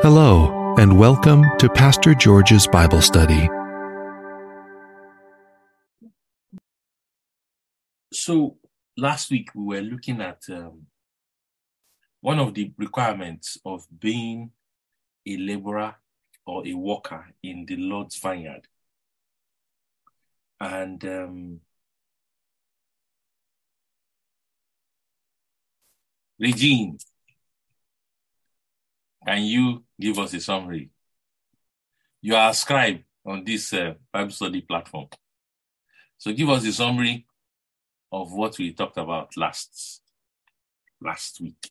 Hello, and welcome to Pastor George's Bible Study. So last week we were looking at um, one of the requirements of being a laborer or a worker in the Lord's vineyard. And um, Regine, can you give us a summary? You are a scribe on this uh, Bible study platform. So give us a summary of what we talked about last last week.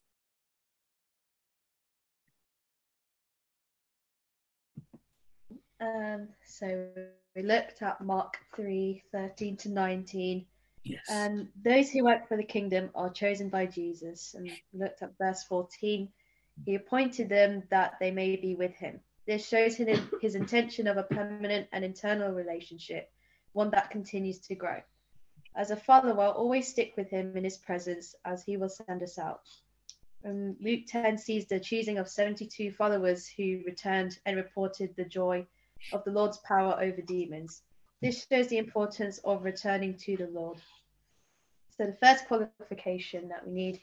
Um, so we looked at Mark 3 13 to 19. Yes. Um, those who work for the kingdom are chosen by Jesus. And looked at verse 14. He appointed them that they may be with him. This shows his, his intention of a permanent and internal relationship, one that continues to grow. As a follower, always stick with him in his presence as he will send us out. Um, Luke 10 sees the choosing of 72 followers who returned and reported the joy of the Lord's power over demons. This shows the importance of returning to the Lord. So, the first qualification that we need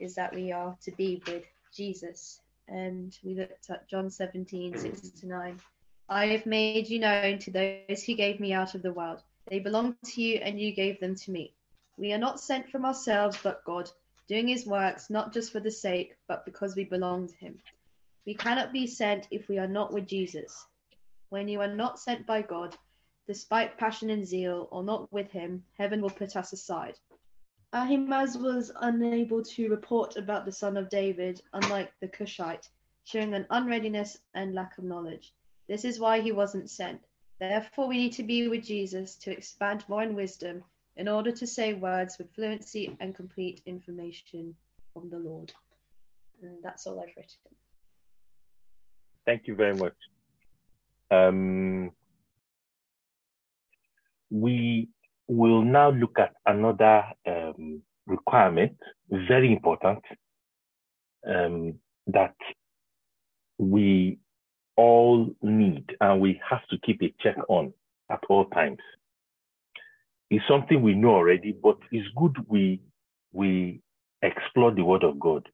is that we are to be with Jesus. And we looked at John 17, 6 to 9. I have made you known to those who gave me out of the world. They belong to you, and you gave them to me. We are not sent from ourselves, but God, doing his works not just for the sake, but because we belong to him. We cannot be sent if we are not with Jesus. When you are not sent by God, despite passion and zeal, or not with him, heaven will put us aside. Ahimaaz was unable to report about the son of David, unlike the Cushite, showing an unreadiness and lack of knowledge. This is why he wasn't sent. Therefore, we need to be with Jesus to expand more in wisdom in order to say words with fluency and complete information from the Lord. And that's all I've written. Thank you very much. Um, we will now look at another um, requirement, very important, um, that we all need and we have to keep a check on at all times. It's something we know already, but it's good we we explore the word of God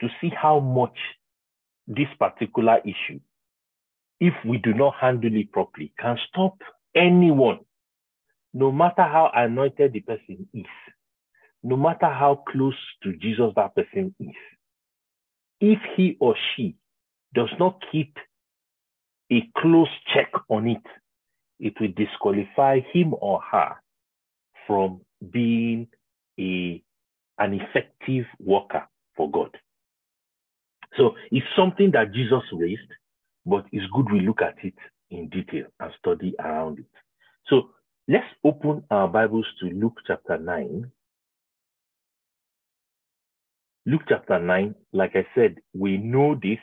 to see how much this particular issue, if we do not handle it properly, can stop anyone, no matter how anointed the person is, no matter how close to Jesus that person is. If he or she does not keep a close check on it, it will disqualify him or her from being a, an effective worker for God. So it's something that Jesus raised, but it's good we look at it in detail and study around it. So let's open our Bibles to Luke chapter 9. Luke chapter 9, like I said, we know this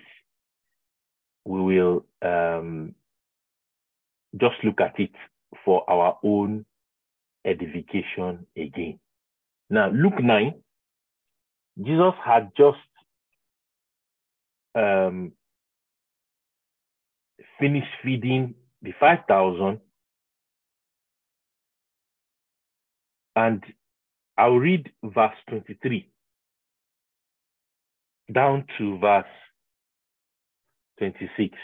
we will um, just look at it for our own edification again. Now, Luke 9, Jesus had just um, finished feeding the 5,000. And I'll read verse 23 down to verse 26.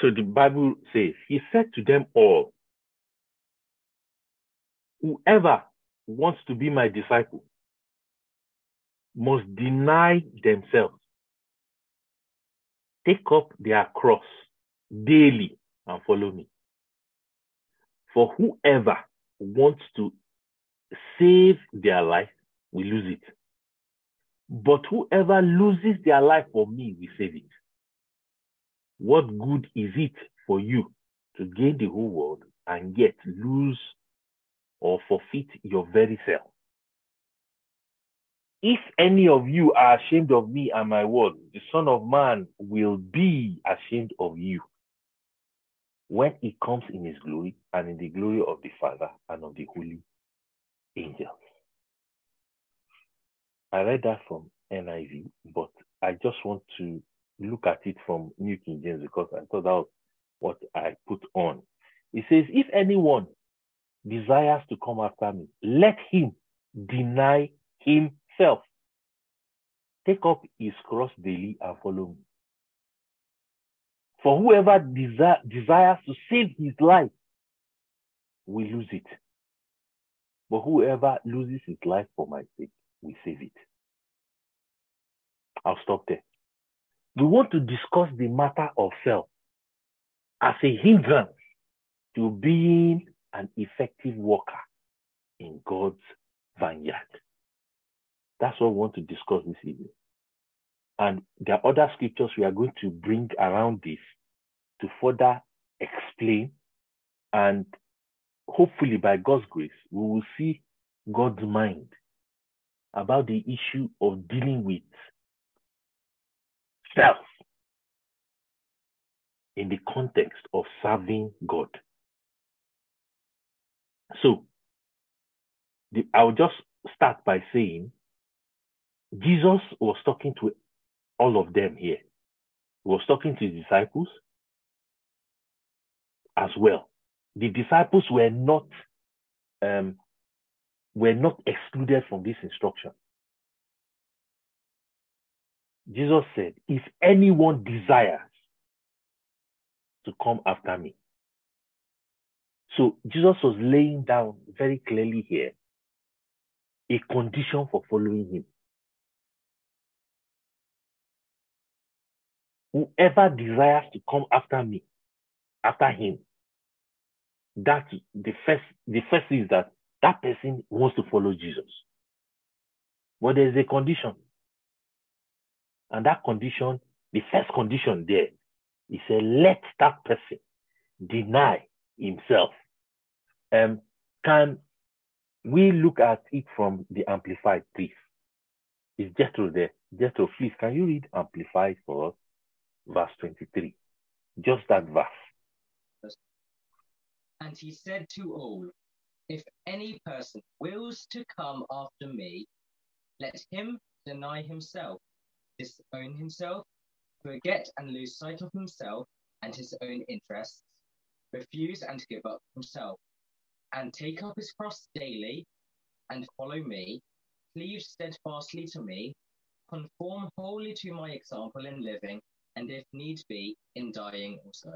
So the Bible says, He said to them all, Whoever wants to be my disciple must deny themselves, take up their cross daily and follow me. For whoever wants to save their life will lose it. But whoever loses their life for me will save it. What good is it for you to gain the whole world and yet lose or forfeit your very self? If any of you are ashamed of me and my word, the Son of Man will be ashamed of you when he comes in his glory and in the glory of the Father and of the holy angels. I read that from NIV, but I just want to look at it from New King James because I thought that was what I put on. It says, If anyone desires to come after me, let him deny himself. Take up his cross daily and follow me. For whoever desire, desires to save his life will lose it. But whoever loses his life for my sake will save it. I'll stop there. We want to discuss the matter of self as a hindrance to being an effective worker in God's vineyard. That's what we want to discuss this evening. And there are other scriptures we are going to bring around this to further explain. And hopefully, by God's grace, we will see God's mind about the issue of dealing with self in the context of serving God. So, the, I'll just start by saying Jesus was talking to all of them here. He was talking to his disciples as well. The disciples were not um, were not excluded from this instruction. Jesus said, If anyone desires to come after me. So Jesus was laying down very clearly here a condition for following him. Whoever desires to come after me, after him, that the first the first is that that person wants to follow Jesus. But there's a condition. And that condition, the first condition there, is a let that person deny himself. Um, can we look at it from the amplified, please? Is Jethro there? Jethro, please, can you read amplified for us? Verse 23. Just that verse. And he said to all, If any person wills to come after me, let him deny himself, disown himself, forget and lose sight of himself and his own interests, refuse and give up himself, and take up his cross daily and follow me, cleave steadfastly to me, conform wholly to my example in living, and if need be, in dying also.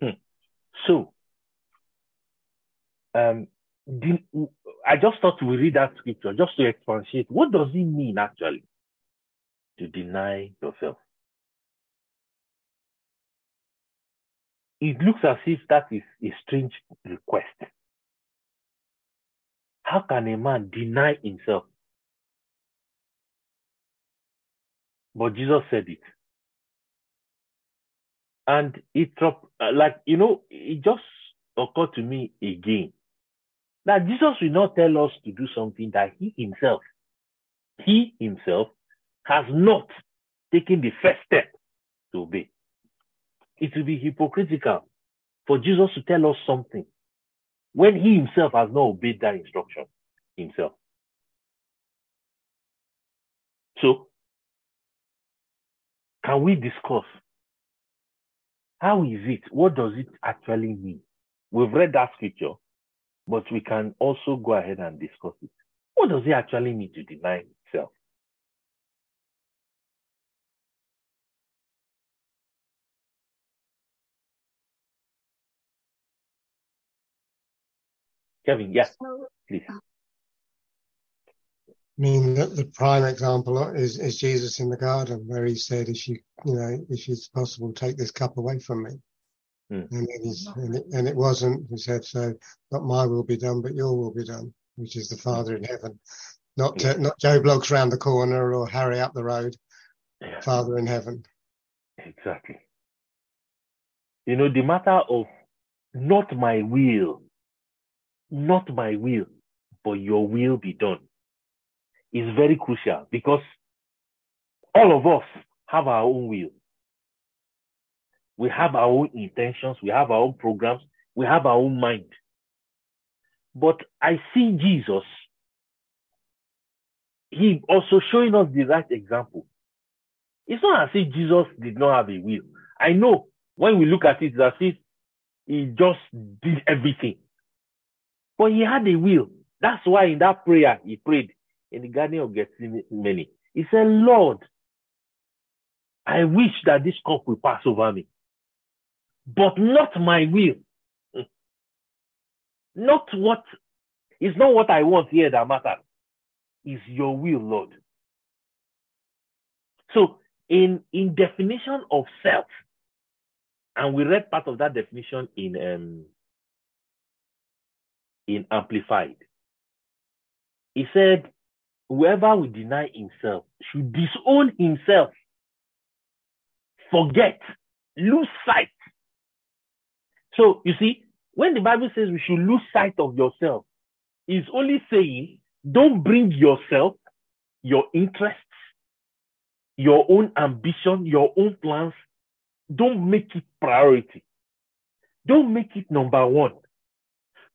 Hmm. So, um, the, I just thought we read that scripture just to expatiate. What does it mean actually to deny yourself? It looks as if that is a strange request. How can a man deny himself? But Jesus said it. And it, uh, like, you know, it just occurred to me again that Jesus will not tell us to do something that he himself, he himself has not taken the first step to obey. It will be hypocritical for Jesus to tell us something when he himself has not obeyed that instruction himself. So, can we discuss how is it? What does it actually mean? We've read that scripture, but we can also go ahead and discuss it. What does it actually mean to deny self? Kevin, yes, please. Uh, I mean, the, the prime example is, is Jesus in the garden, where he said, "If you, you know, if it's possible, take this cup away from me." Mm. And, it and, it, and, it, wasn't. He said, "So, not my will be done, but your will be done," which is the Father in heaven, not uh, not Joe Bloggs round the corner or Harry up the road. Yeah. Father in heaven. Exactly. You know, the matter of not my will, not my will, but your will be done is very crucial because all of us have our own will. We have our own intentions, we have our own programs, we have our own mind. But I see Jesus, he also showing us the right example It's not as if Jesus did not have a will. I know when we look at it, it's as if he just did everything. But he had a will. That's why in that prayer he prayed in the Garden of Gethsemane, he said, Lord, I wish that this cup will pass over me, but not my will. Not what, it's not what I want here that matters. Is your will, Lord. So in, in definition of self, and we read part of that definition in um, in Amplified. He said, Whoever will deny himself should disown himself, forget, lose sight. So, you see, when the Bible says we should lose sight of yourself, it's only saying don't bring yourself, your interests, your own ambition, your own plans, don't make it priority. Don't make it number one.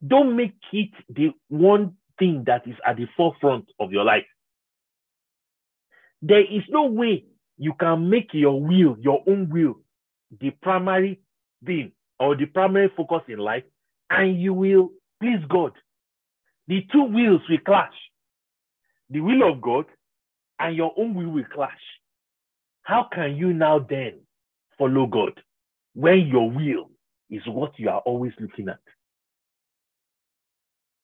Don't make it the one thing that is at the forefront of your life. There is no way you can make your will, your own will, the primary thing or the primary focus in life, and you will please God. The two wills will clash. The will of God and your own will will clash. How can you now then follow God when your will is what you are always looking at?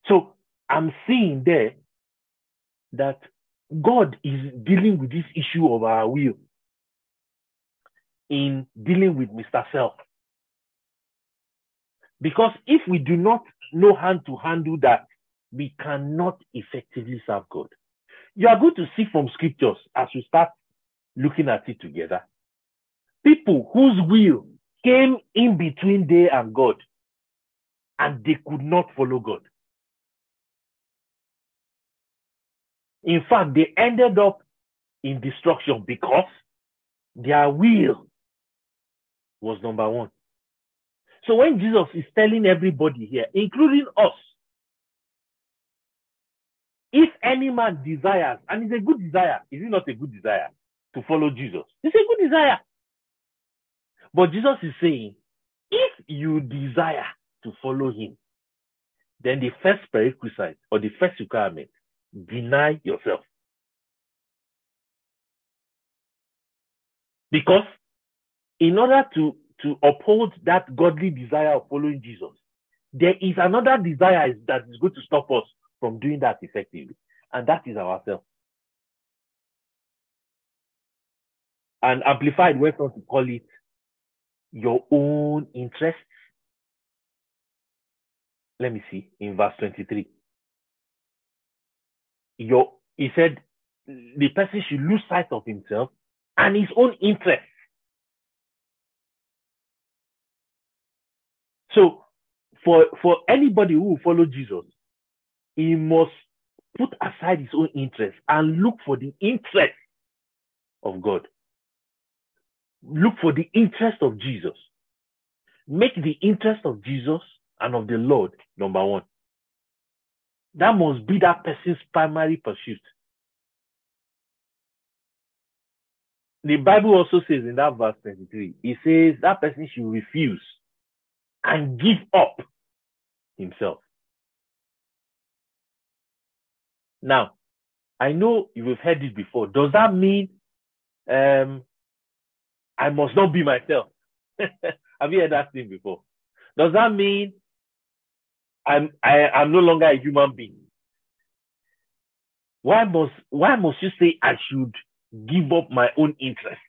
So I'm seeing there that God is dealing with this issue of our will in dealing with Mr. Self. Because if we do not know how to handle that, we cannot effectively serve God. You are going to see from scriptures as we start looking at it together. People whose will came in between they and God, and they could not follow God. In fact, they ended up in destruction because their will was number one. So when Jesus is telling everybody here, including us, if any man desires, and it's a good desire, is it not a good desire to follow Jesus? It's a good desire. But Jesus is saying, if you desire to follow him, then the first prerequisite or the first requirement deny yourself. Because in order to, to uphold that godly desire of following Jesus, there is another desire that is going to stop us from doing that effectively, and that is ourselves. And Amplified went on to call it your own interests. Let me see in verse 23 your he said the person should lose sight of himself and his own interests. So for for anybody who follow Jesus, he must put aside his own interests and look for the interest of God. Look for the interest of Jesus. Make the interest of Jesus and of the Lord number one. That must be that person's primary pursuit. The Bible also says in that verse 23, it says that person should refuse and give up himself. Now, I know you've heard this before. Does that mean um, I must not be myself? Have you heard that thing before? Does that mean I'm I, I'm no longer a human being. Why must why must you say I should give up my own interest?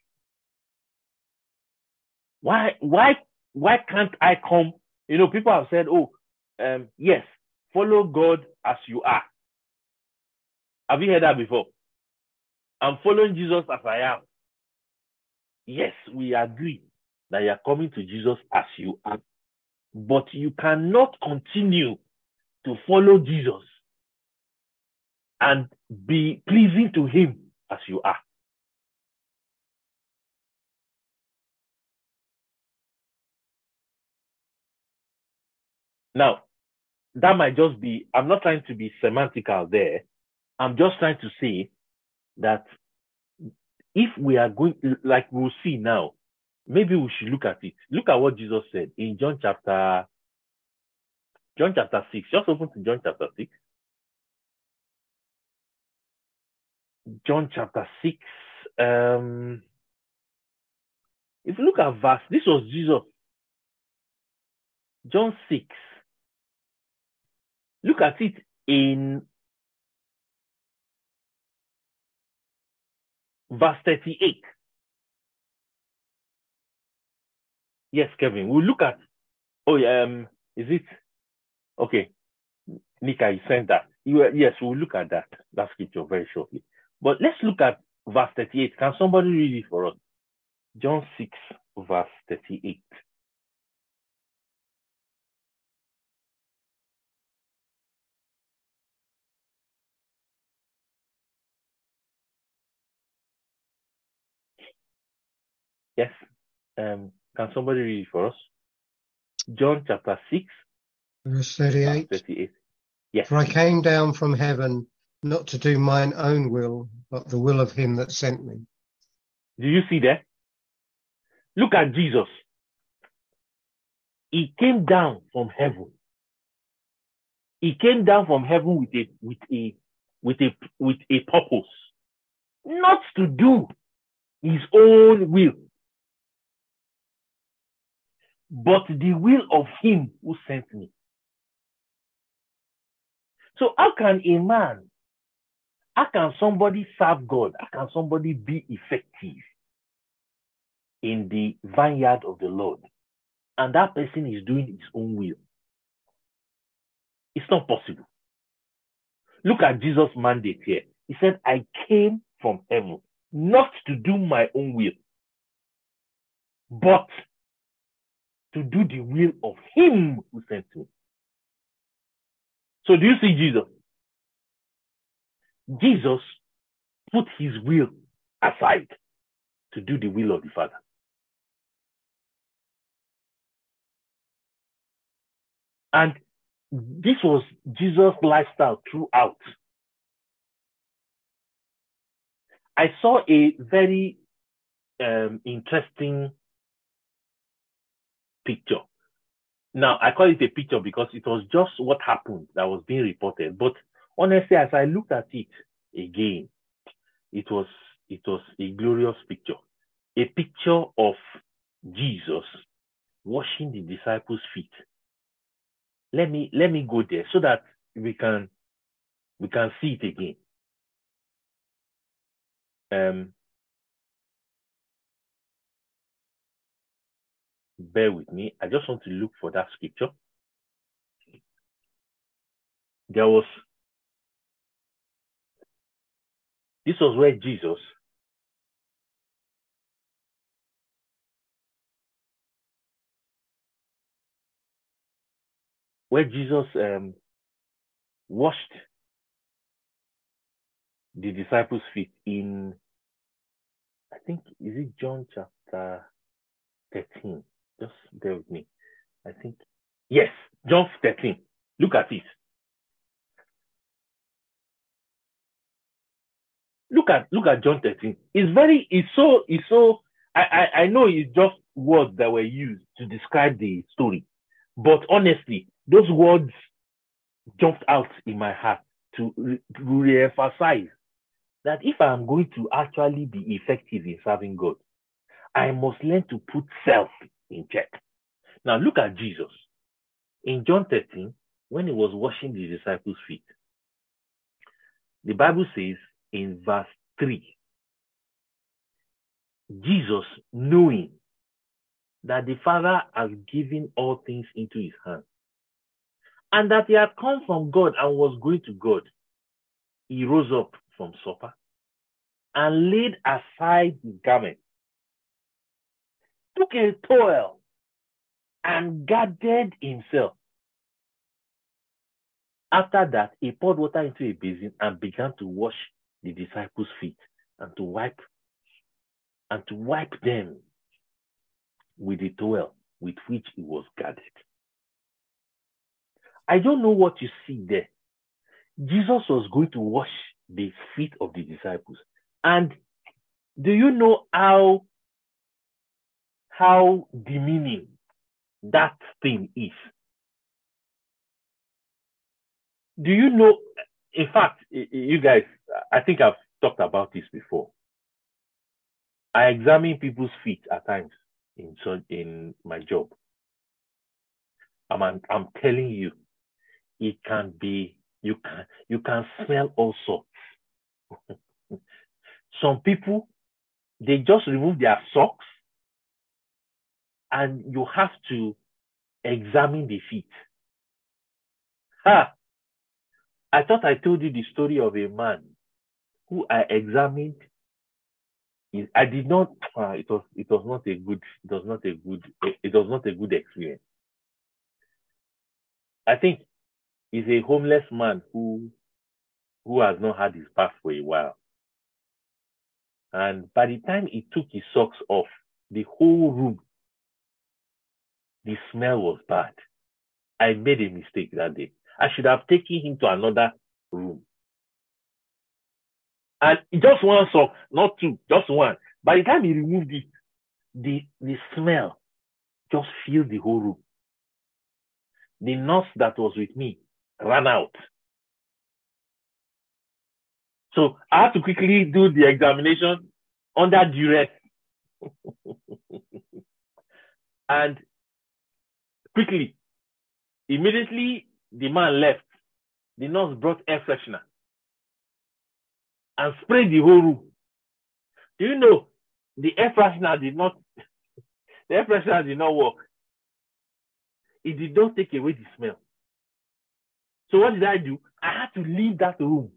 Why why why can't I come? You know, people have said, "Oh, um, yes, follow God as you are." Have you heard that before? I'm following Jesus as I am. Yes, we agree that you are coming to Jesus as you are but you cannot continue to follow Jesus and be pleasing to him as you are. Now, that might just be, I'm not trying to be semantical there. I'm just trying to say that if we are going, like we'll see now, maybe we should look at it. Look at what Jesus said in John chapter, John chapter 6. Just open to John chapter 6. John chapter 6. Um, if you look at verse, this was Jesus. John 6. Look at it in verse 38. Yes, Kevin. We'll look at, oh, um, is it? Okay. Nika, you sent that. You, yes, we'll look at that, that scripture very shortly. But let's look at verse 38. Can somebody read it for us? John 6, verse 38. Yes. Um, can somebody read it for us? John chapter 6, verse 38. 38. Yes. For I came down from heaven not to do mine own will, but the will of him that sent me. Do you see that? Look at Jesus. He came down from heaven. He came down from heaven with a with a with a with a purpose, not to do his own will, but the will of him who sent me. So how can a man, how can somebody serve God? How can somebody be effective in the vineyard of the Lord? And that person is doing his own will. It's not possible. Look at Jesus' mandate here. He said, I came from heaven not to do my own will, but to do the will of him who sent me. So do you see Jesus? Jesus put his will aside to do the will of the Father. And this was Jesus' lifestyle throughout. I saw a very um, interesting picture. Now, I call it a picture because it was just what happened that was being reported. But honestly, as I looked at it again, it was it was a glorious picture. A picture of Jesus washing the disciples' feet. Let me let me go there so that we can we can see it again. Um, bear with me. I just want to look for that scripture. There was, this was where Jesus where Jesus um, washed the disciples' feet in, I think, is it John chapter 13? Just bear with me. I think, yes, John 13. Look at it. Look at look at John 13. It's very it's so it's so I, I, I know it's just words that were used to describe the story. But honestly, those words jumped out in my heart to, re- to re-emphasize that if I'm going to actually be effective in serving God, I must learn to put self in check. Now look at Jesus. In John 13, when he was washing the disciples' feet, the Bible says in verse 3, Jesus, knowing that the Father has given all things into his hand, and that he had come from God and was going to God, he rose up from supper and laid aside his garment took a towel and gathered himself. After that, he poured water into a basin and began to wash the disciples' feet and to wipe and to wipe them with the towel with which he was gathered. I don't know what you see there. Jesus was going to wash the feet of the disciples. And Do you know how how demeaning that thing is? Do you know? In fact, you guys, I think I've talked about this before. I examine people's feet at times in in my job. I'm I'm telling you, it can be you can you can smell all sorts. Some people they just remove their socks and you have to examine the feet. Ha! I thought I told you the story of a man who I examined. I did not. Uh, it was. It was not a good. It was not a good. It was not a good experience. I think he's a homeless man who who has not had his bath for a while. And by the time he took his socks off, the whole room, the smell was bad. I made a mistake that day. I should have taken him to another room. And just one sock, not two, just one. By the time he removed it, the, the smell just filled the whole room. The nurse that was with me ran out. So I had to quickly do the examination under duress. and quickly, immediately the man left. The nurse brought air freshener and sprayed the whole room. Do you know the air freshener did not the air freshener did not work. It did not take away the smell. So what did I do? I had to leave that room.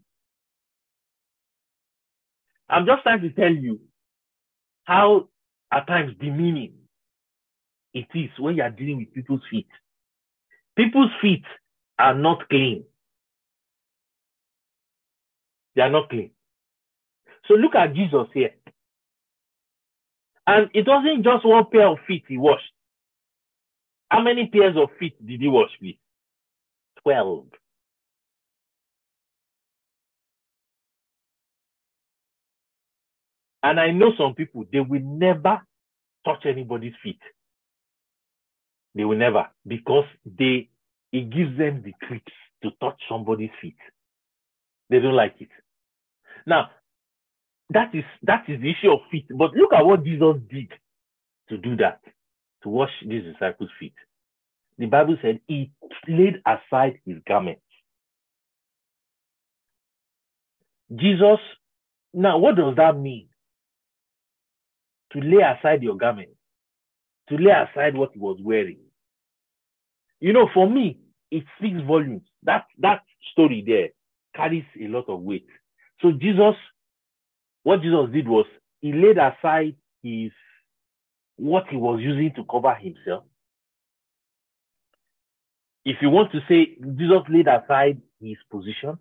I'm just trying to tell you how at times demeaning it is when you are dealing with people's feet. People's feet are not clean. They are not clean. So look at Jesus here. And it wasn't just one pair of feet he washed. How many pairs of feet did he wash with? Twelve. And I know some people, they will never touch anybody's feet. They will never because they it gives them the creeps to touch somebody's feet. They don't like it. Now, that is that is the issue of feet. But look at what Jesus did to do that, to wash these disciples' feet. The Bible said he laid aside his garments. Jesus, now what does that mean? To lay aside your garment, to lay aside what he was wearing. You know, for me, it speaks volumes. That that story there carries a lot of weight. So Jesus what Jesus did was he laid aside his what he was using to cover himself. If you want to say Jesus laid aside his position,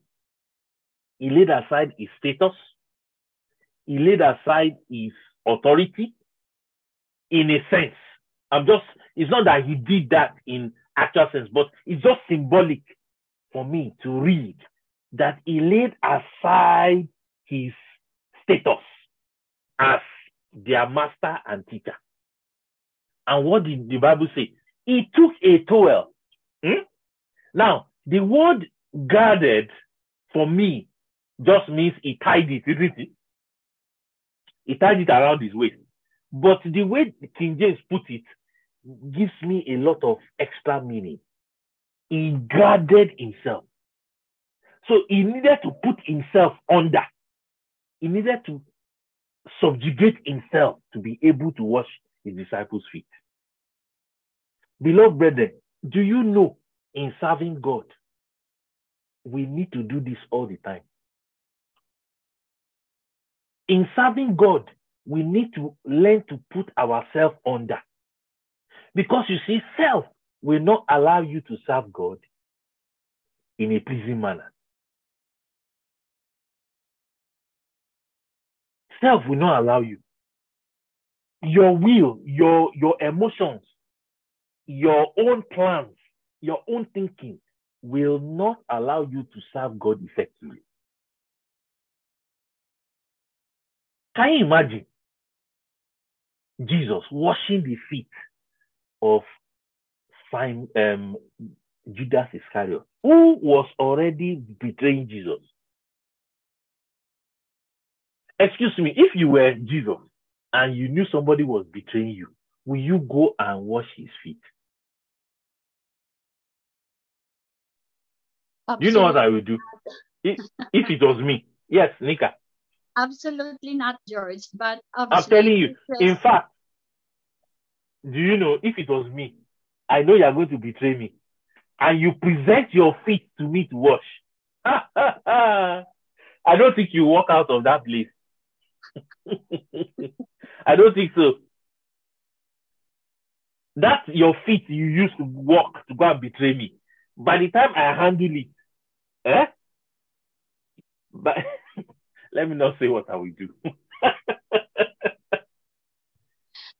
he laid aside his status, he laid aside his authority in a sense. I'm just, it's not that he did that in actual sense, but it's just symbolic for me to read that he laid aside his status as their master and teacher. And what did the Bible say? He took a towel. Hmm? Now, the word girded for me just means he tied it, isn't it? He tied it around his waist. But the way King James put it gives me a lot of extra meaning. He girded himself. So he needed to put himself under he needed to subjugate himself to be able to wash his disciples' feet. Beloved brethren, do you know in serving God, we need to do this all the time? In serving God, we need to learn to put ourselves under. Because you see, self will not allow you to serve God in a pleasing manner. self will not allow you. Your will, your your emotions, your own plans, your own thinking will not allow you to serve God effectively. Can you imagine Jesus washing the feet of Simon, um, Judas Iscariot, who was already betraying Jesus. Excuse me, if you were Jesus and you knew somebody was betraying you, will you go and wash his feet? Do you know what I would do? If, if it was me. Yes, Nika. Absolutely not, George. But I'm telling you. In fact, do you know if it was me, I know you're going to betray me, and you present your feet to me to wash. I don't think you walk out of that place. I don't think so. That's your feet you used to walk to go and betray me. By the time I handle it, eh? But let me not say what I will do.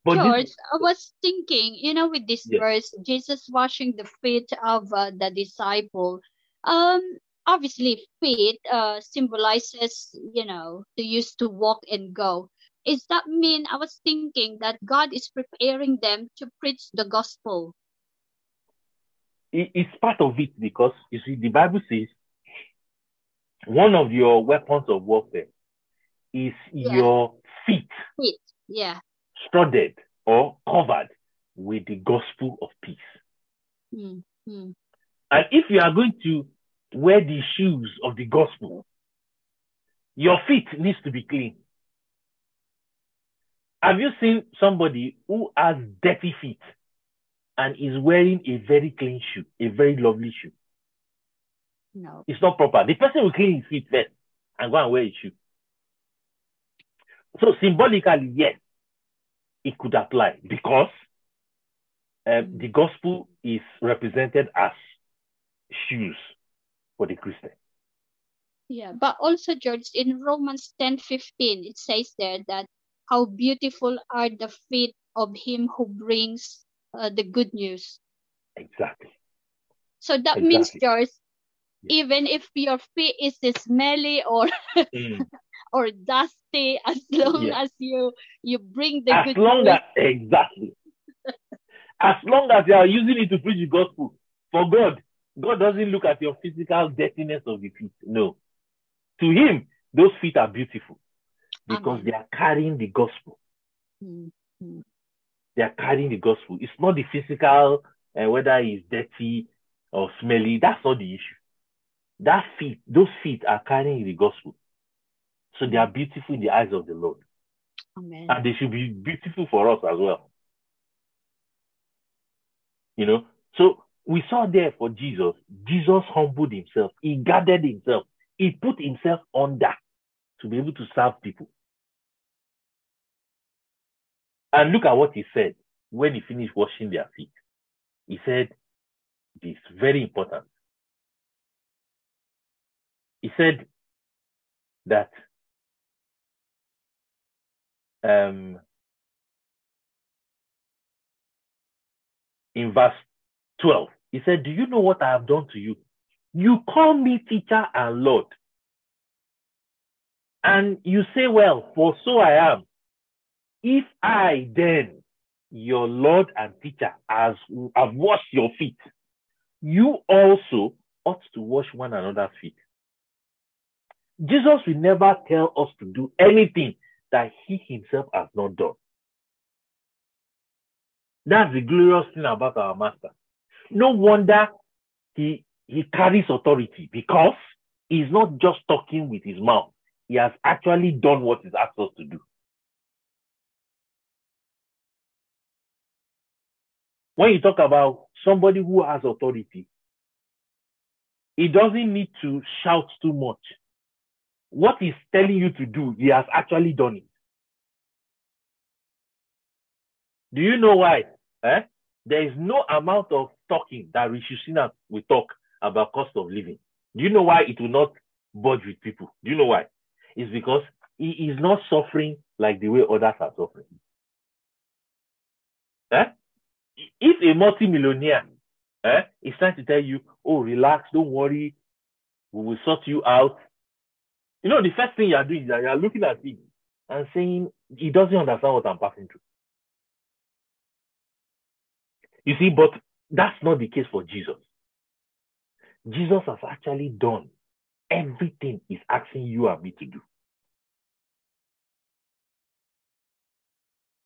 But George, this, I was thinking, you know, with this yes. verse, Jesus washing the feet of uh, the disciple. Um, obviously, feet uh, symbolizes, you know, to use to walk and go. Is that mean? I was thinking that God is preparing them to preach the gospel. It's part of it because you see, the Bible says one of your weapons of warfare is yeah. your feet. Feet, yeah studded or covered with the gospel of peace. Mm-hmm. And if you are going to wear the shoes of the gospel, your feet needs to be clean. Have you seen somebody who has dirty feet and is wearing a very clean shoe, a very lovely shoe? No. It's not proper. The person will clean his feet first and go and wear a shoe. So symbolically, yes, it could apply because um, the gospel is represented as shoes for the Christian. Yeah, but also, George, in Romans 10 15, it says there that how beautiful are the feet of him who brings uh, the good news. Exactly. So that exactly. means, George, yeah. even if your feet is smelly or mm. or dusty as long yes. as you you bring the as good long news. as exactly as long as you are using it to preach the gospel for god god doesn't look at your physical dirtiness of the feet no to him those feet are beautiful because Amen. they are carrying the gospel mm-hmm. they are carrying the gospel it's not the physical uh, whether it's dirty or smelly that's not the issue that feet those feet are carrying the gospel so they are beautiful in the eyes of the Lord. Amen. And they should be beautiful for us as well. You know, so we saw there for Jesus, Jesus humbled himself, he gathered himself, he put himself under to be able to serve people. And look at what he said when he finished washing their feet. He said, This very important. He said that um, in verse 12. He said, Do you know what I have done to you? You call me teacher and Lord. And you say, Well, for so I am. If I then, your Lord and teacher, has have washed your feet, you also ought to wash one another's feet. Jesus will never tell us to do anything that he himself has not done. That's the glorious thing about our master. No wonder he, he carries authority because he's not just talking with his mouth. He has actually done what he's asked us to do. When you talk about somebody who has authority, he doesn't need to shout too much what he's telling you to do, he has actually done it. Do you know why? Eh? There is no amount of talking that Rishi Sunak will talk about cost of living. Do you know why it will not budge with people? Do you know why? It's because he is not suffering like the way others are suffering. Eh? If a multimillionaire eh, is trying to tell you, oh, relax, don't worry, we will sort you out, you know, the first thing you are doing is that you are looking at him and saying he doesn't understand what I'm passing through. You see, but that's not the case for Jesus. Jesus has actually done everything he's asking you and me to do.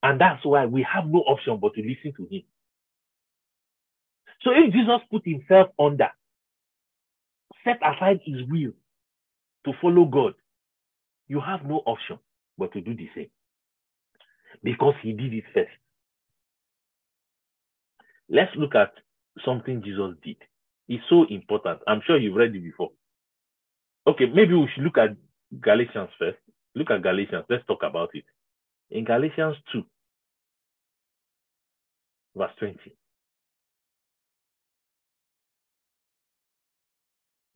And that's why we have no option but to listen to him. So if Jesus put himself under, set aside his will to follow God, you have no option but to do the same. Because he did it first. Let's look at something Jesus did. It's so important. I'm sure you've read it before. Okay, maybe we should look at Galatians first. Look at Galatians. Let's talk about it. In Galatians 2, verse 20.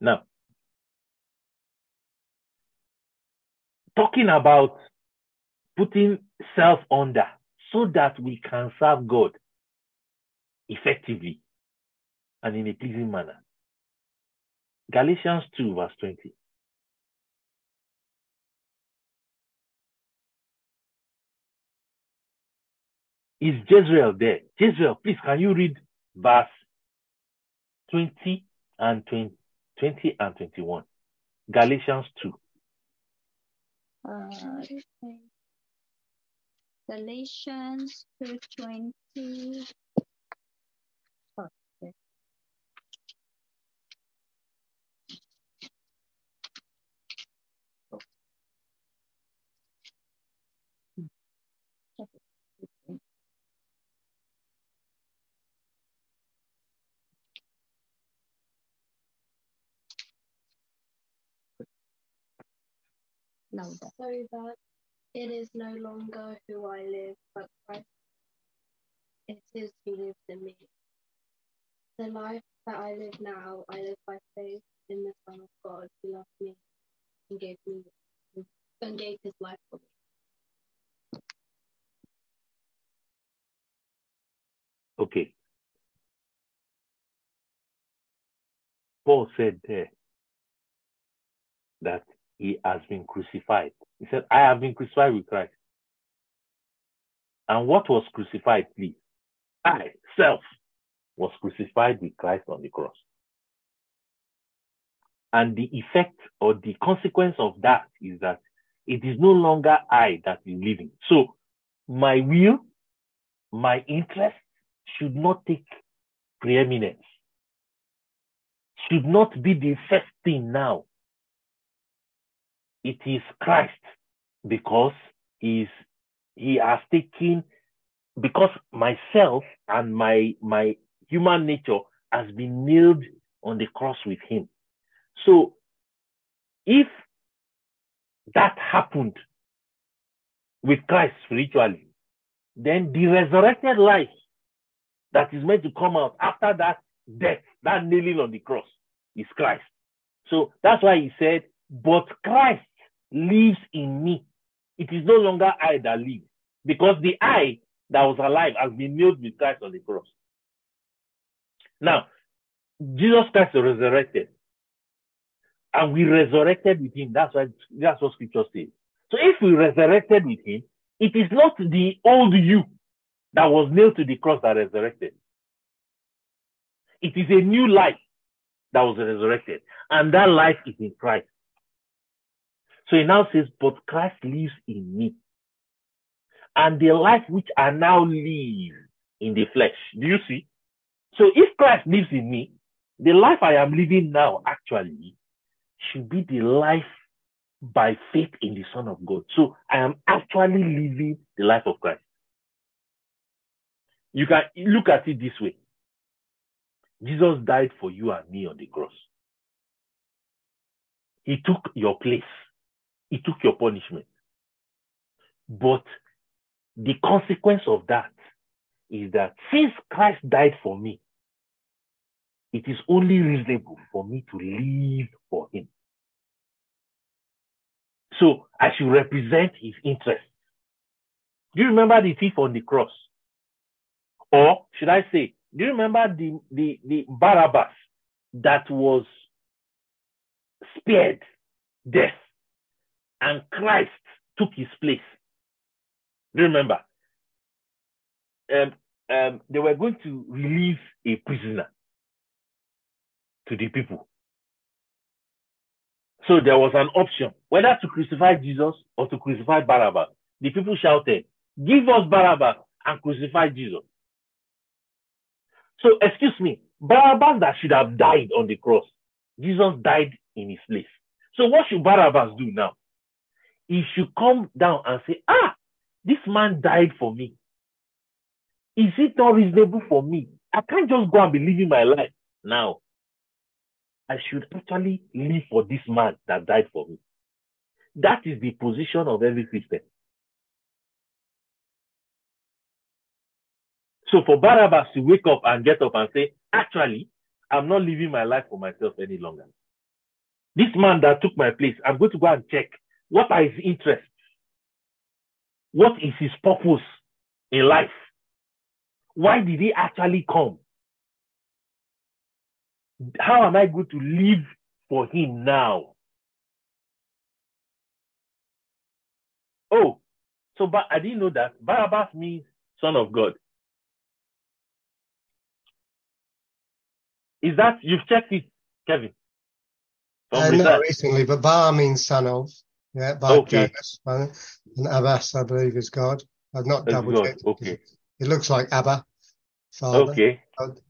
Now, talking about putting self under so that we can serve God effectively and in a pleasing manner. Galatians 2, verse 20. Is Jezreel there? Jezreel, please, can you read verse 20 and 20, 20 and 21? Galatians 2. Uh, Galatians 2.20. So that it is no longer who I live, but Christ. It is who lives in me. The life that I live now, I live by faith in the Son of God who loved me and gave me and gave his life for me. Okay. Paul said there that he has been crucified. He said, I have been crucified with Christ. And what was crucified, please? I, self, was crucified with Christ on the cross. And the effect or the consequence of that is that it is no longer I that is living. So my will, my interest should not take preeminence, should not be the first thing now it is Christ because he's, he has taken, because myself and my, my human nature has been nailed on the cross with him. So if that happened with Christ spiritually, then the resurrected life that is meant to come out after that death, that nailing on the cross, is Christ. So that's why he said, but Christ lives in me. It is no longer I that lives, because the I that was alive has been nailed with Christ on the cross. Now, Jesus Christ resurrected, and we resurrected with him. That's why that's what scripture says. So if we resurrected with him, it is not the old you that was nailed to the cross that resurrected. It is a new life that was resurrected, and that life is in Christ. So he now says, But Christ lives in me. And the life which I now live in the flesh. Do you see? So if Christ lives in me, the life I am living now actually should be the life by faith in the Son of God. So I am actually living the life of Christ. You can look at it this way Jesus died for you and me on the cross. He took your place. He took your punishment. But the consequence of that is that since Christ died for me, it is only reasonable for me to live for him. So I should represent his interest. Do you remember the thief on the cross? Or should I say, do you remember the, the, the Barabbas that was spared death? And Christ took his place. Remember, um, um, they were going to release a prisoner to the people. So there was an option whether to crucify Jesus or to crucify Barabbas. The people shouted, Give us Barabbas and crucify Jesus. So, excuse me, Barabbas that should have died on the cross, Jesus died in his place. So, what should Barabbas do now? He should come down and say, Ah, this man died for me. Is it not reasonable for me? I can't just go and be living my life now. I should actually live for this man that died for me. That is the position of every Christian. So for Barabbas to wake up and get up and say, actually, I'm not living my life for myself any longer. This man that took my place, I'm going to go and check what are his interests? What is his purpose in life? Why did he actually come? How am I going to live for him now? Oh, so but I didn't know that Barabbas means son of God. Is that you've checked it, Kevin? Uh, not recently, but Bar means son of. Yeah, Bar okay. And Abbas, I believe, is God. I've not double checked. Okay. It looks like Abba. Father. Okay.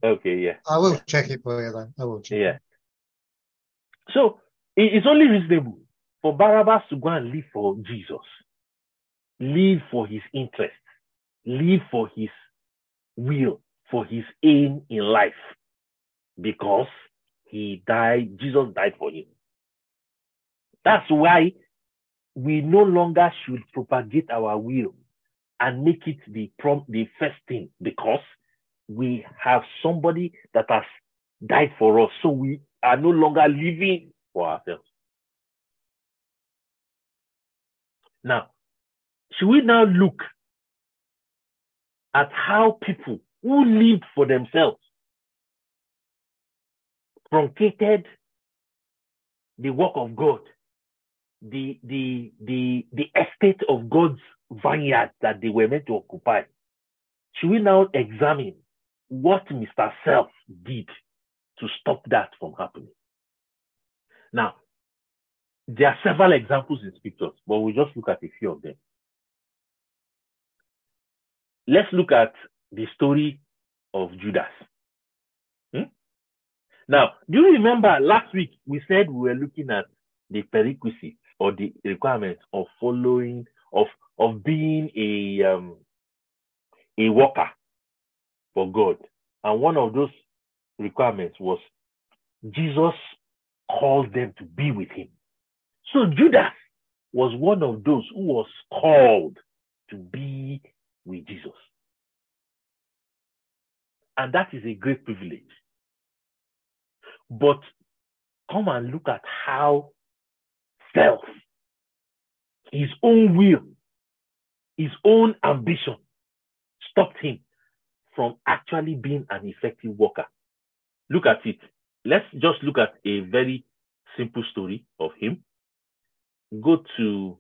Okay, yeah. I will check it for you though. I will check. Yeah. So it's only reasonable for Barabbas to go and live for Jesus, live for his interest, live for his will, for his aim in life, because he died, Jesus died for him. That's why we no longer should propagate our will and make it the prom- the first thing because we have somebody that has died for us. So we are no longer living for ourselves. Now, should we now look at how people who lived for themselves truncated the work of God, the, the, the, the estate of God's vineyard that they were meant to occupy? Should we now examine what Mr. Self did to stop that from happening. Now, there are several examples in scriptures, but we'll just look at a few of them. Let's look at the story of Judas. Hmm? Now, do you remember last week we said we were looking at the prerequisites or the requirements of following, of, of being a, um, a worker for God. And one of those requirements was Jesus called them to be with him. So Judas was one of those who was called to be with Jesus. And that is a great privilege. But come and look at how self, his own will, his own ambition stopped him from actually being an effective worker. Look at it. Let's just look at a very simple story of him. Go to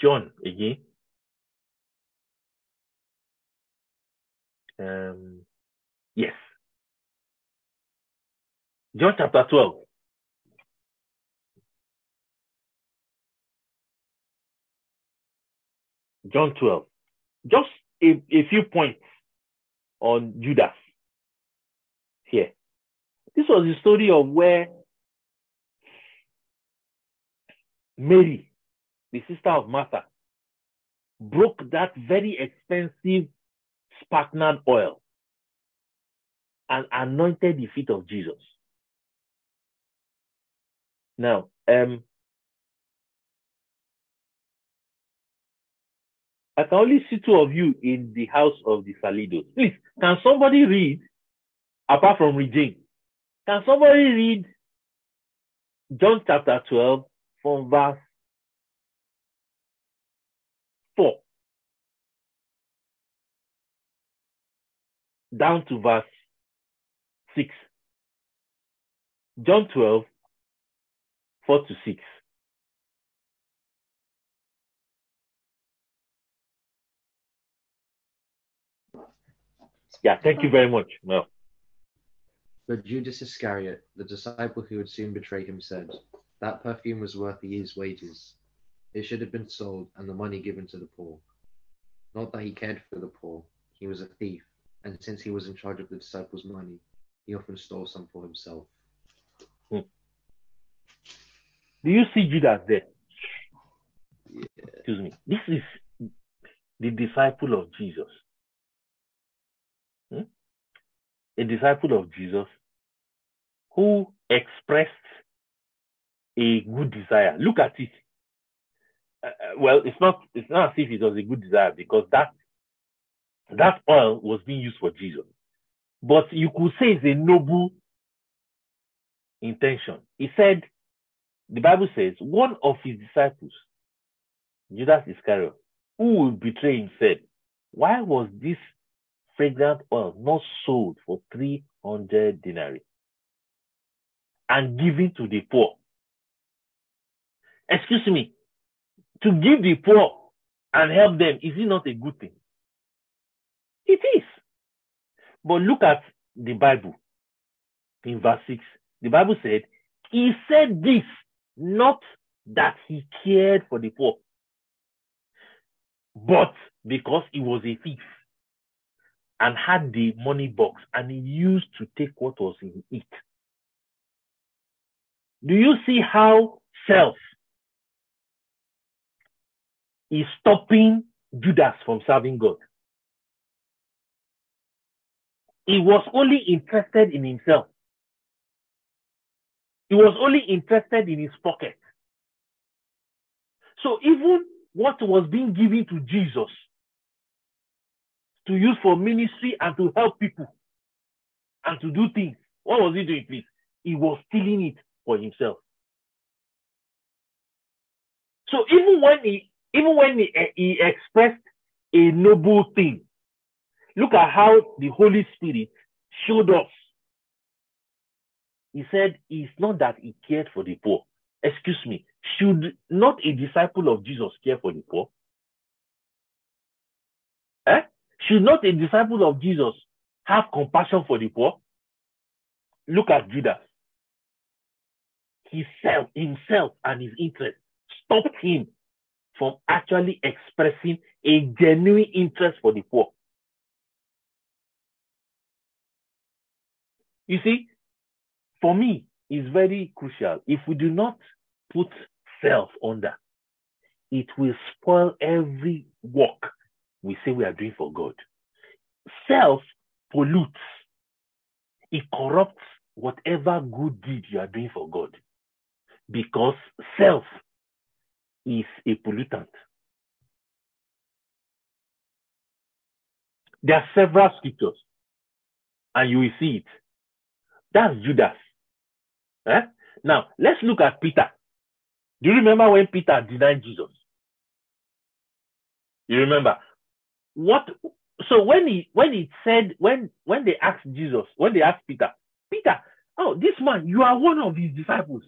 John again. Um, yes. John chapter 12. John 12. Just a, a few points on Judas here. This was the story of where Mary, the sister of Martha, broke that very expensive spikenard oil and anointed the feet of Jesus. Now, um, I can only see two of you in the house of the Salidos. Please, can somebody read, apart from Regine, can somebody read John chapter 12 from verse 4 down to verse 6? John 12, 4 to 6. Yeah, thank you very much. Well. But Judas Iscariot, the disciple who would soon betray him, said, That perfume was worth a year's wages. It should have been sold and the money given to the poor. Not that he cared for the poor, he was a thief, and since he was in charge of the disciples' money, he often stole some for himself. Hmm. Do you see Judas there? Yeah. Excuse me. This is the disciple of Jesus. Hmm? A disciple of Jesus who expressed a good desire. Look at it. Uh, uh, well, it's not it's not as if it was a good desire because that that oil was being used for Jesus. But you could say it's a noble intention. He said, the Bible says, one of his disciples, Judas Iscariot, who will betray him, said, Why was this fragrant oil not sold for 300 denarii and given to the poor? Excuse me, to give the poor and help them, is it not a good thing? It is. But look at the Bible in verse 6. The Bible said, He said this, not that he cared for the poor, but because he was a thief and had the money box and he used to take what was in it. Do you see how self is stopping Judas from serving God? He was only interested in himself. He was only interested in his pocket. So even what was being given to Jesus to use for ministry and to help people and to do things, what was he doing, please? He was stealing it for himself. So even when he even when he, he expressed a noble thing, Look at how the Holy Spirit showed us. He said it's not that he cared for the poor. Excuse me. Should not a disciple of Jesus care for the poor? Should not a disciple of Jesus have compassion for the poor? Look at Judas. Himself, himself and his interest stopped him from actually expressing a genuine interest for the poor. You see, for me, it's very crucial. If we do not put self under, it will spoil every work we say we are doing for God. Self pollutes, it corrupts whatever good deed you are doing for God because self is a pollutant. There are several scriptures, and you will see it that's Judas. Eh? Now, let's look at Peter. Do you remember when Peter denied Jesus? You remember? What so when he when he said when when they asked Jesus, when they asked Peter, Peter, oh, this man, you are one of his disciples.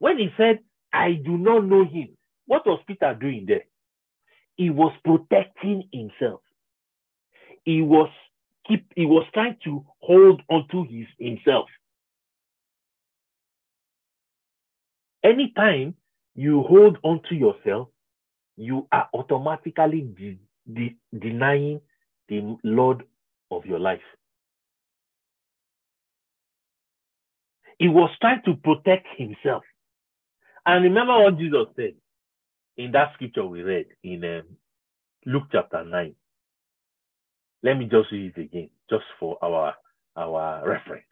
When he said, I do not know him, what was Peter doing there? He was protecting himself. He was keep he was trying to hold onto his himself. Anytime you hold onto yourself, you are automatically de- de- denying the Lord of your life. He was trying to protect himself. And remember what Jesus said in that scripture we read in um, Luke chapter 9. Let me just read it again, just for our, our reference.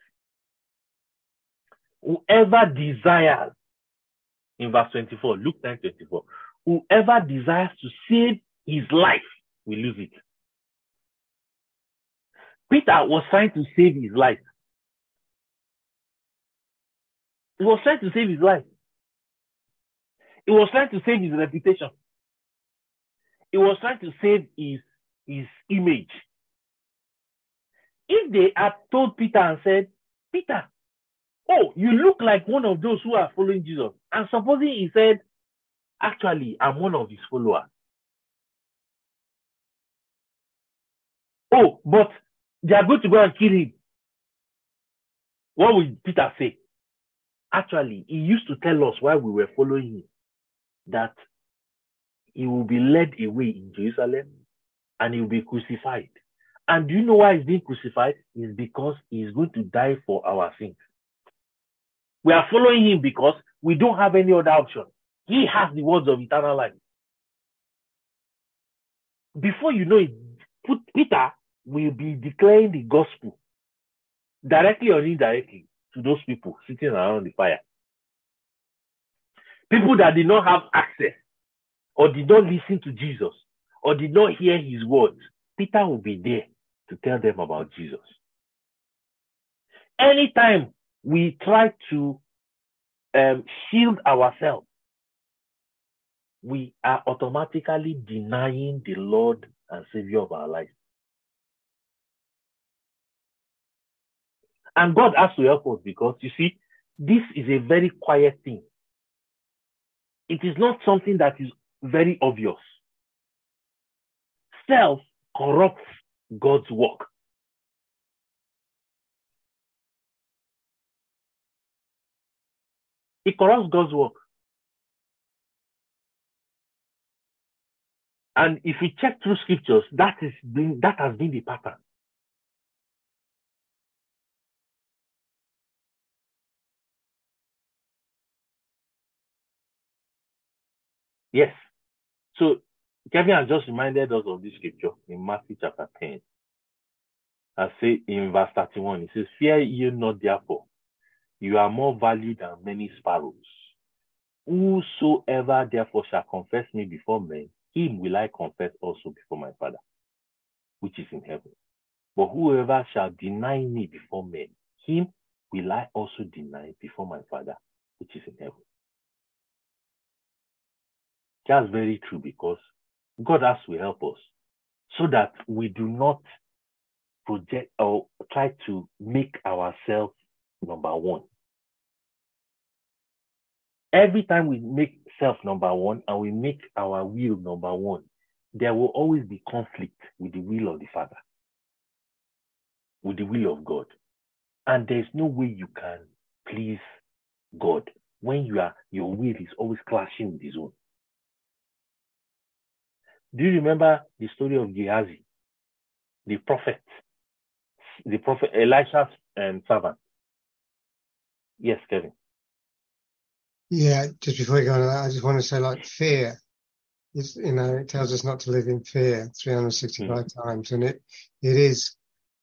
Whoever desires, in verse 24, Luke 9 24, whoever desires to save his life will lose it. Peter was trying to save his life. He was trying to save his life. He was trying to save his reputation. He was trying to save his, his image. If they had told Peter and said, Peter, oh, you look like one of those who are following Jesus. And supposing he said, actually, I'm one of his followers. Oh, but they are going to go and kill him. What will Peter say? Actually, he used to tell us while we were following him that he will be led away in Jerusalem and he will be crucified. And do you know why he's being crucified? Is because he is going to die for our sins. We are following him because we don't have any other option. He has the words of eternal life. Before you know it, put Peter will be declaring the gospel directly or indirectly to those people sitting around the fire. People that did not have access or did not listen to Jesus or did not hear his words, Peter will be there to tell them about Jesus. Anytime we try to um, shield ourselves, we are automatically denying the Lord and Savior of our lives. And God has to help us because you see, this is a very quiet thing. It is not something that is very obvious. Self corrupts God's work. It corrupts God's work. And if we check through scriptures, that is that has been the pattern. Yes. So Kevin has just reminded us of this scripture in Matthew chapter 10. I say in verse 31, it says, Fear ye not therefore, you are more valued than many sparrows. Whosoever therefore shall confess me before men, him will I confess also before my Father, which is in heaven. But whoever shall deny me before men, him will I also deny before my Father, which is in heaven. That's very true because God has to help us so that we do not project or try to make ourselves number one. Every time we make self number one and we make our will number one, there will always be conflict with the will of the Father, with the will of God. And there's no way you can please God when you are your will is always clashing with his own. Do you remember the story of Gehazi, the prophet, the prophet Elisha's um, servant? Yes, Kevin. Yeah, just before we go on, I just want to say, like, fear. It's, you know, it tells us not to live in fear 365 mm. times, and it it is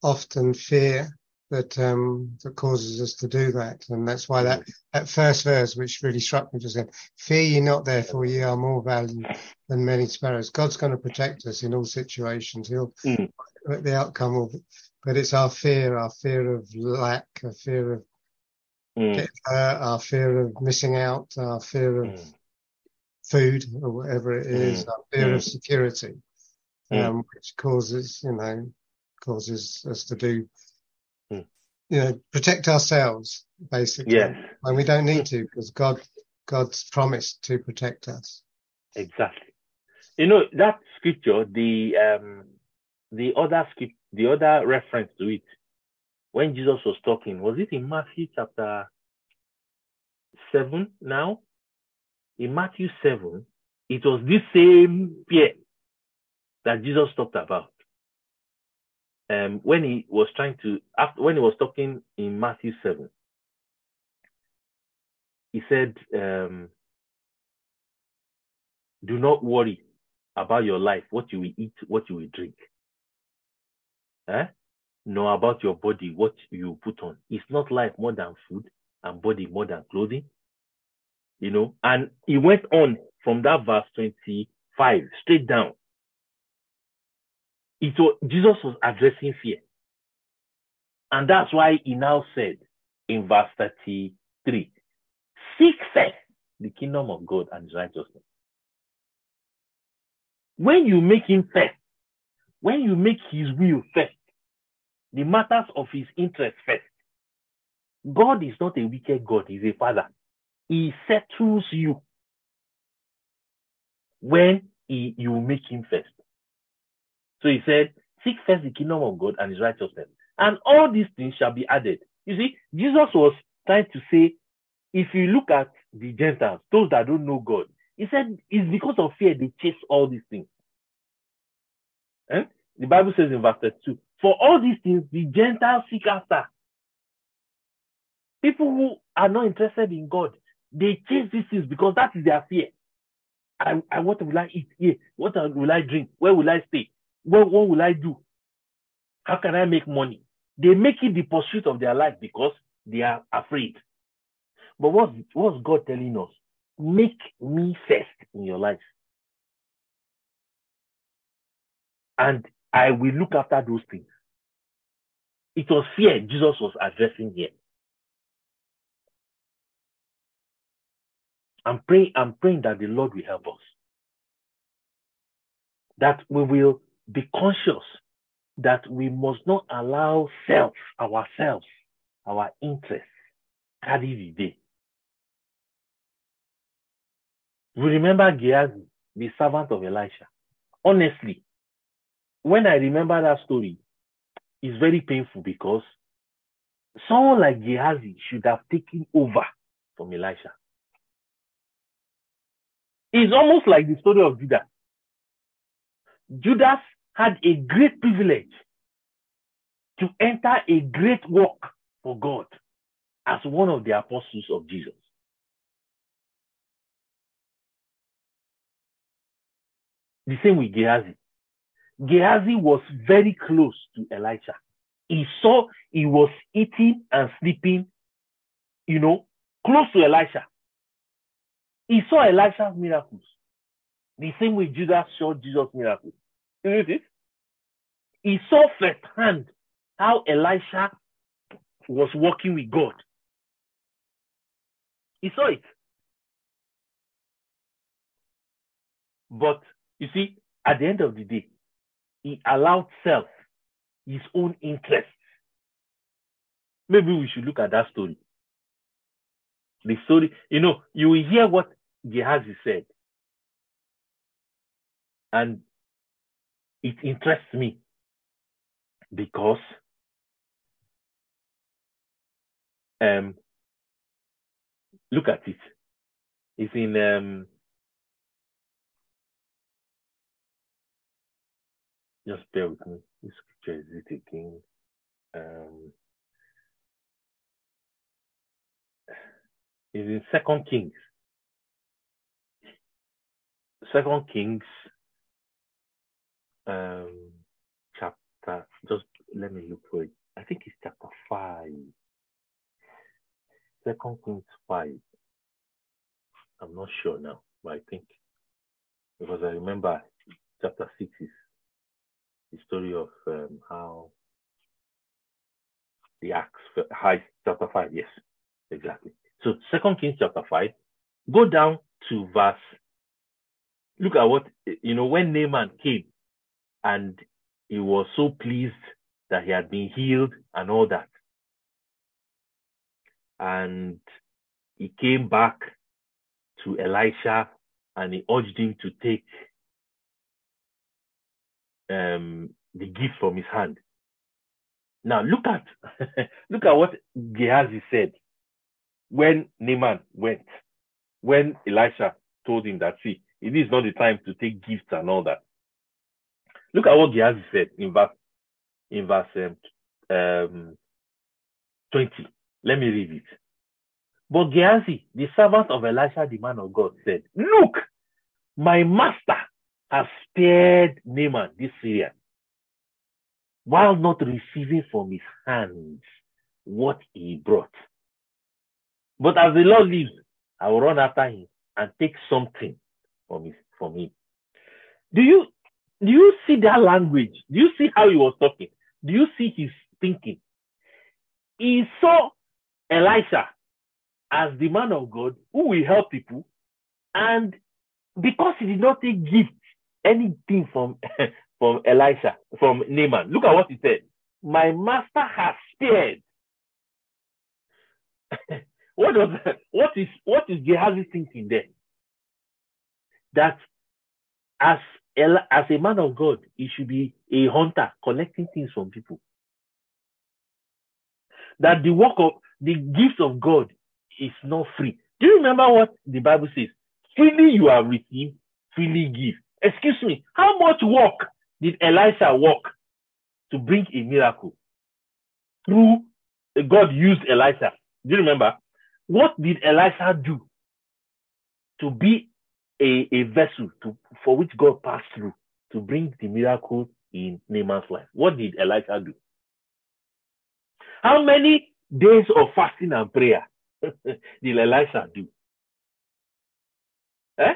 often fear that um, that causes us to do that, and that's why that that first verse, which really struck me, just said, "Fear ye not, therefore ye are more valued than many sparrows." God's going to protect us in all situations. He'll mm. the outcome will, but it's our fear, our fear of lack, our fear of mm. hurt, our fear of missing out, our fear of mm. food or whatever it is, mm. our fear of mm. security, mm. um, which causes you know causes us to do you know, protect ourselves basically. Yes. And we don't need to because God, God's promised to protect us. Exactly. You know, that scripture, the, um, the other script, the other reference to it, when Jesus was talking, was it in Matthew chapter 7 now? In Matthew 7, it was this same fear that Jesus talked about um, when he was trying to, after, when he was talking in Matthew 7, he said, um, Do not worry about your life, what you will eat, what you will drink. Eh? Nor about your body, what you put on. It's not life more than food and body more than clothing. You know, and he went on from that verse 25 straight down it was, Jesus was addressing fear. And that's why he now said in verse 33, seek first the kingdom of God and his righteousness. When you make him first, when you make his will first, the matters of his interest first, God is not a wicked God, he's a father. He settles you when he, you make him first. So he said, Seek first the kingdom of God and his righteousness. And all these things shall be added. You see, Jesus was trying to say, if you look at the Gentiles, those that don't know God, he said it's because of fear they chase all these things. Eh? The Bible says in verse 2, for all these things the Gentiles seek after. People who are not interested in God, they chase these things because that is their fear. I, I what will I eat here? What will I drink? Where will I stay? What, what will I do? How can I make money? They make it the pursuit of their life because they are afraid. But what's, what's God telling us? Make me first in your life. And I will look after those things. It was fear Jesus was addressing here. I'm praying, I'm praying that the Lord will help us. That we will be conscious that we must not allow self, ourselves, our interests, carry the day. We remember Gehazi, the servant of Elisha. Honestly, when I remember that story, it's very painful because someone like Gehazi should have taken over from Elisha. It's almost like the story of Judas. Judas had a great privilege to enter a great work for God as one of the apostles of Jesus. The same with Gehazi. Gehazi was very close to Elijah. He saw he was eating and sleeping, you know, close to Elisha. He saw Elisha's miracles. The same way Judas saw Jesus' miracles. You know this? He saw firsthand how Elisha was working with God. He saw it. But you see, at the end of the day, he allowed self, his own interests. Maybe we should look at that story. The story, you know, you will hear what Gehazi said. And it interests me because um, look at it. It's in um, just bear with me. This scripture is it again. Um, is in Second Kings. Second Kings um, chapter, just let me look for it. I think it's chapter 5. Second Kings 5. I'm not sure now, but I think, because I remember chapter 6 is the story of um, how the acts, high chapter 5, yes, exactly. So Second Kings chapter 5, go down to verse, look at what, you know, when Naaman came and he was so pleased that he had been healed and all that. And he came back to Elisha and he urged him to take um, the gift from his hand. Now look at look at what Gehazi said when Naaman went, when Elisha told him that see, it is not the time to take gifts and all that. Look at what Gehazi said in verse in verse um, um, 20. Let me read it. But Gehazi, the servant of Elisha, the man of God, said, Look, my master has spared Naaman, this Syrian, while not receiving from his hands what he brought. But as the Lord lives, I will run after him and take something from, his, from him. Do you do you see that language? Do you see how he was talking? Do you see his thinking? He saw Elisha as the man of God who will help people, and because he did not take gift anything from from Elisha, from Naaman, look at what he said. My master has spared. what was what is what is Gehazi thinking there? That as as a man of God, he should be a hunter, collecting things from people. That the work of the gift of God is not free. Do you remember what the Bible says? Freely you have received, freely give. Excuse me, how much work did Elisha work to bring a miracle? Through uh, God used Elisha. Do you remember? What did Elisha do to be a, a vessel to, for which God passed through to bring the miracle in Naaman's life? What did Elisha do? How many days of fasting and prayer did Elisha do? Eh?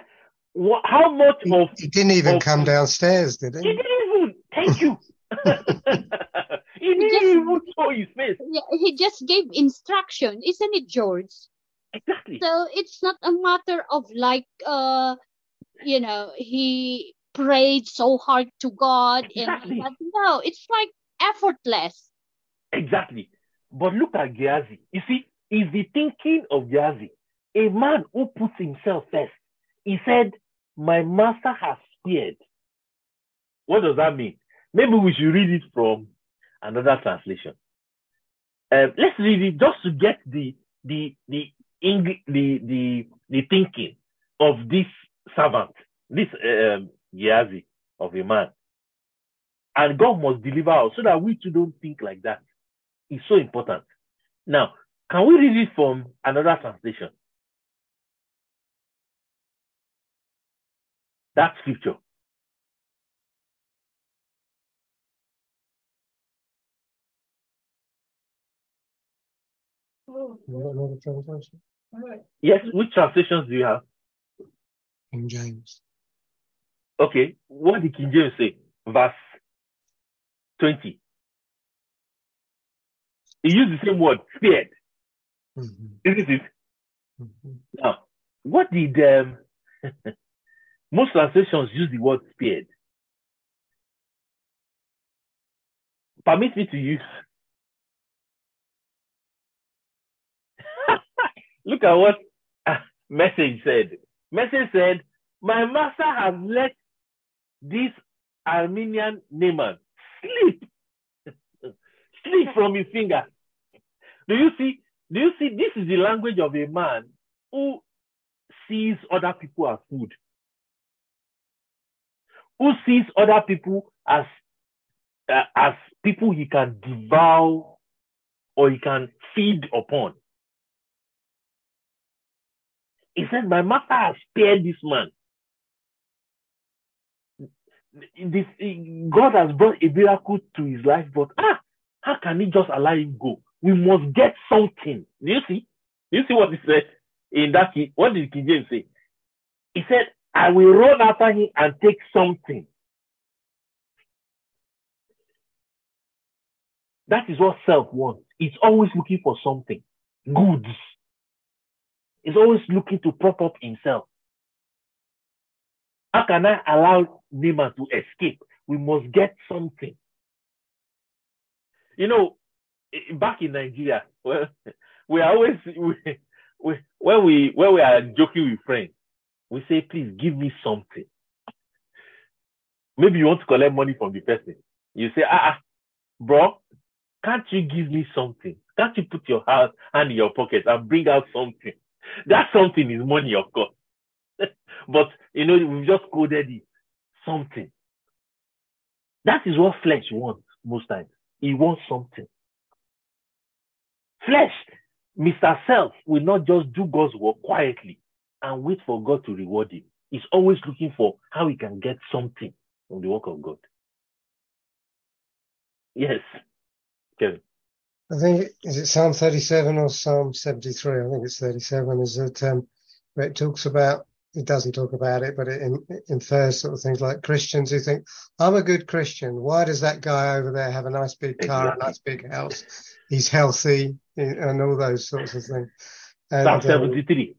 What, how much he, of he didn't even of, come downstairs, did he? He didn't even. Thank you. he didn't just, even show his face. Yeah, he just gave instruction, isn't it, George? Exactly. So it's not a matter of like, uh, you know, he prayed so hard to God exactly. and no, it's like effortless. Exactly. But look at Gehazi. You see, is the thinking of Gehazi a man who puts himself first. He said, My master has spared. What does that mean? Maybe we should read it from another translation. Uh, let's read it just to get the the the the the the thinking of this servant, this um, Gehazi of a man. And God must deliver us so that we too don't think like that. It's so important. Now, can we read it from another translation? That scripture. Yes, which translations do you have? King James. Okay, what did King James say? Verse 20. He used the same word, spared. Mm-hmm. Isn't it? Mm-hmm. Now, what did um, most translations use the word spared? Permit me to use. Look at what message said. Message said, My master has let this Aramean Naaman slip slip from his finger. Do you see? Do you see? This is the language of a man who sees other people as food, who sees other people as uh, as people he can devour or he can feed upon. He said, My master has spared this man. This, God has brought a miracle to his life, but ah, how can he just allow him go? We must get something. Do you see? Do you see what he said in that? Key? What did King James say? He said, I will run after him and take something. That is what self wants. It's always looking for something. Goods. It's always looking to prop up himself. How can I allow Nima to escape? We must get something. You know, back in Nigeria, well, we always we, we when we when we are joking with friends, we say, "Please give me something." Maybe you want to collect money from the person. You say, "Ah, ah bro, can't you give me something? Can't you put your hand in your pocket and bring out something?" That something is money, of course. but you know, we've just coded it something. That is what flesh wants most times. He wants something. Flesh, Mr. Self, will not just do God's work quietly and wait for God to reward him. He's always looking for how he can get something from the work of God. Yes, Kevin. I think is it Psalm 37 or Psalm 73? I think it's 37. Is that um, where it talks about it doesn't talk about it, but it infers sort of things like Christians who think, I'm a good Christian. Why does that guy over there have a nice big car, exactly. a nice big house? He's healthy and all those sorts of things. And, Psalm 73. Um,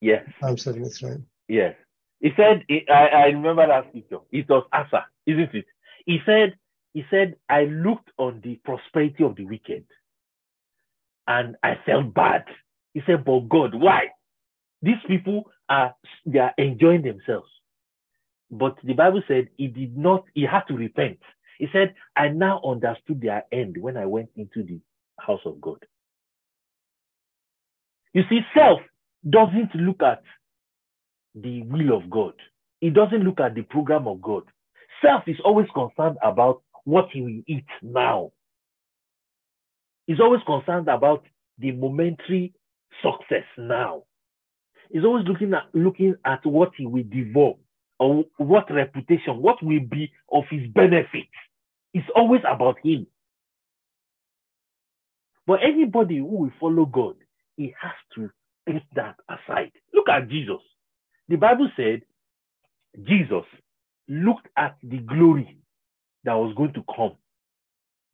yes. Psalm 73. Yes. He said, I, I remember that scripture. It was Asaph, isn't it? He said, he said, I looked on the prosperity of the wicked and I felt bad. He said, but God, why? These people are they are enjoying themselves. but the Bible said he did not, he had to repent. He said, I now understood their end when I went into the house of God. You see, self doesn't look at the will of God. It doesn't look at the program of God. Self is always concerned about what he will eat now. He's always concerned about the momentary success now. He's always looking at looking at what he will devour or what reputation, what will be of his benefit. It's always about him. But anybody who will follow God, he has to put that aside. Look at Jesus. The Bible said Jesus looked at the glory that was going to come.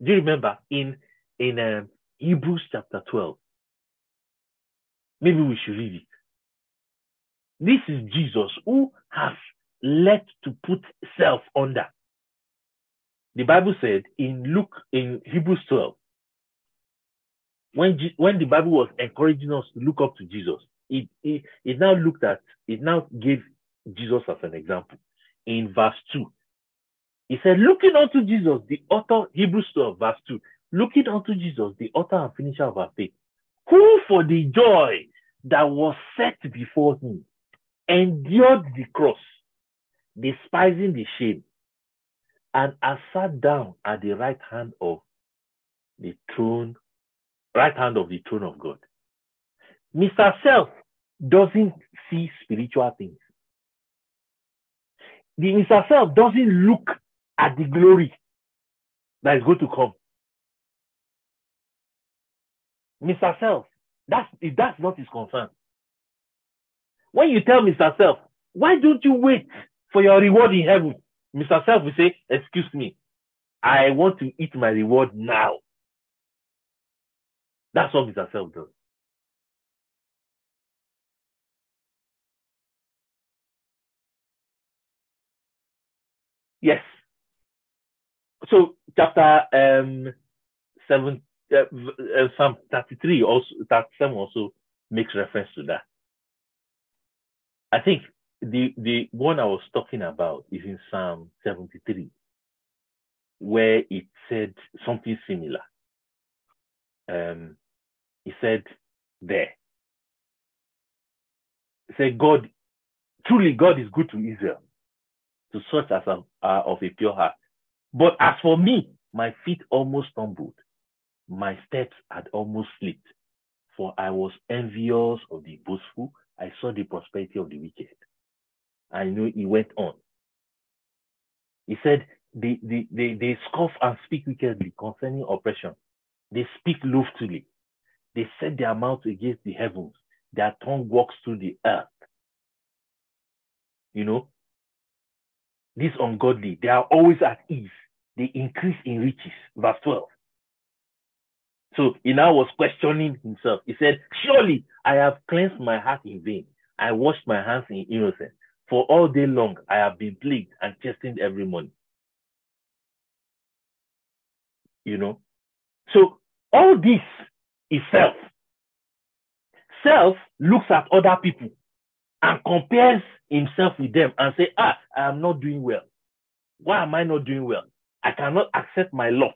Do you remember in in um, Hebrews chapter 12? Maybe we should read it. This is Jesus who has led to put self under. The Bible said in Luke, in Hebrews 12, when, when the Bible was encouraging us to look up to Jesus, it, it, it now looked at, it now gave Jesus as an example. In verse 2, he said, looking unto Jesus, the author, Hebrews 12, verse 2, looking unto Jesus, the author and finisher of our faith, who for the joy that was set before him endured the cross, despising the shame, and has sat down at the right hand of the throne, right hand of the throne of God. Mr. Self doesn't see spiritual things. The Mr. Self doesn't look at the glory that is going to come. Mr. Self, that's that's not his concern. When you tell Mr. Self, why don't you wait for your reward in heaven? Mr. Self will say, excuse me, I want to eat my reward now. That's what Mr. Self does. Yes. So chapter um seven uh, uh, Psalm 33 also 37 also makes reference to that. I think the the one I was talking about is in Psalm 73, where it said something similar. Um, he said there. He said, God, truly God is good to Israel, to such as are of a pure heart. But as for me, my feet almost stumbled, my steps had almost slipped, for I was envious of the boastful. I saw the prosperity of the wicked. I know he went on. He said, they, they, they, they scoff and speak wickedly concerning oppression. They speak loftily. They set their mouth against the heavens. Their tongue walks through the earth. You know, these ungodly, they are always at ease. They increase in riches. Verse 12. So he now was questioning himself. He said, Surely I have cleansed my heart in vain. I washed my hands in innocence. For all day long I have been plagued and chastened every morning. You know? So all this is self. Self looks at other people and compares himself with them and say, ah, I am not doing well. Why am I not doing well? I cannot accept my lot.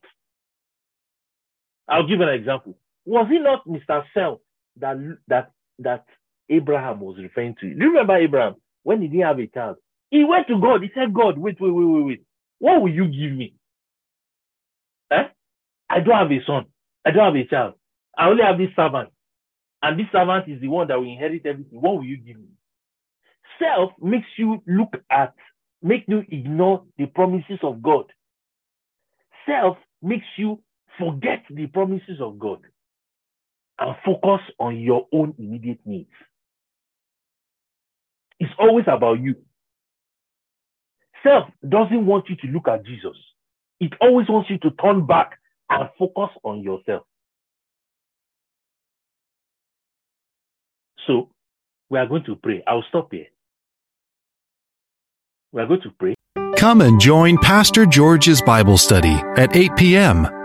I'll give an example. Was it not Mr. Self that that that Abraham was referring to? Do you remember Abraham when he didn't have a child? He went to God. He said, God, wait, wait, wait, wait, wait. What will you give me? Eh? I don't have a son. I don't have a child. I only have this servant. And this servant is the one that will inherit everything. What will you give me? Self makes you look at, make you ignore the promises of God. Self makes you forget the promises of God and focus on your own immediate needs. It's always about you. Self doesn't want you to look at Jesus. It always wants you to turn back and focus on yourself. So we are going to pray. I'll stop here. We are going to pray. Come and join Pastor George's Bible study at 8 p.m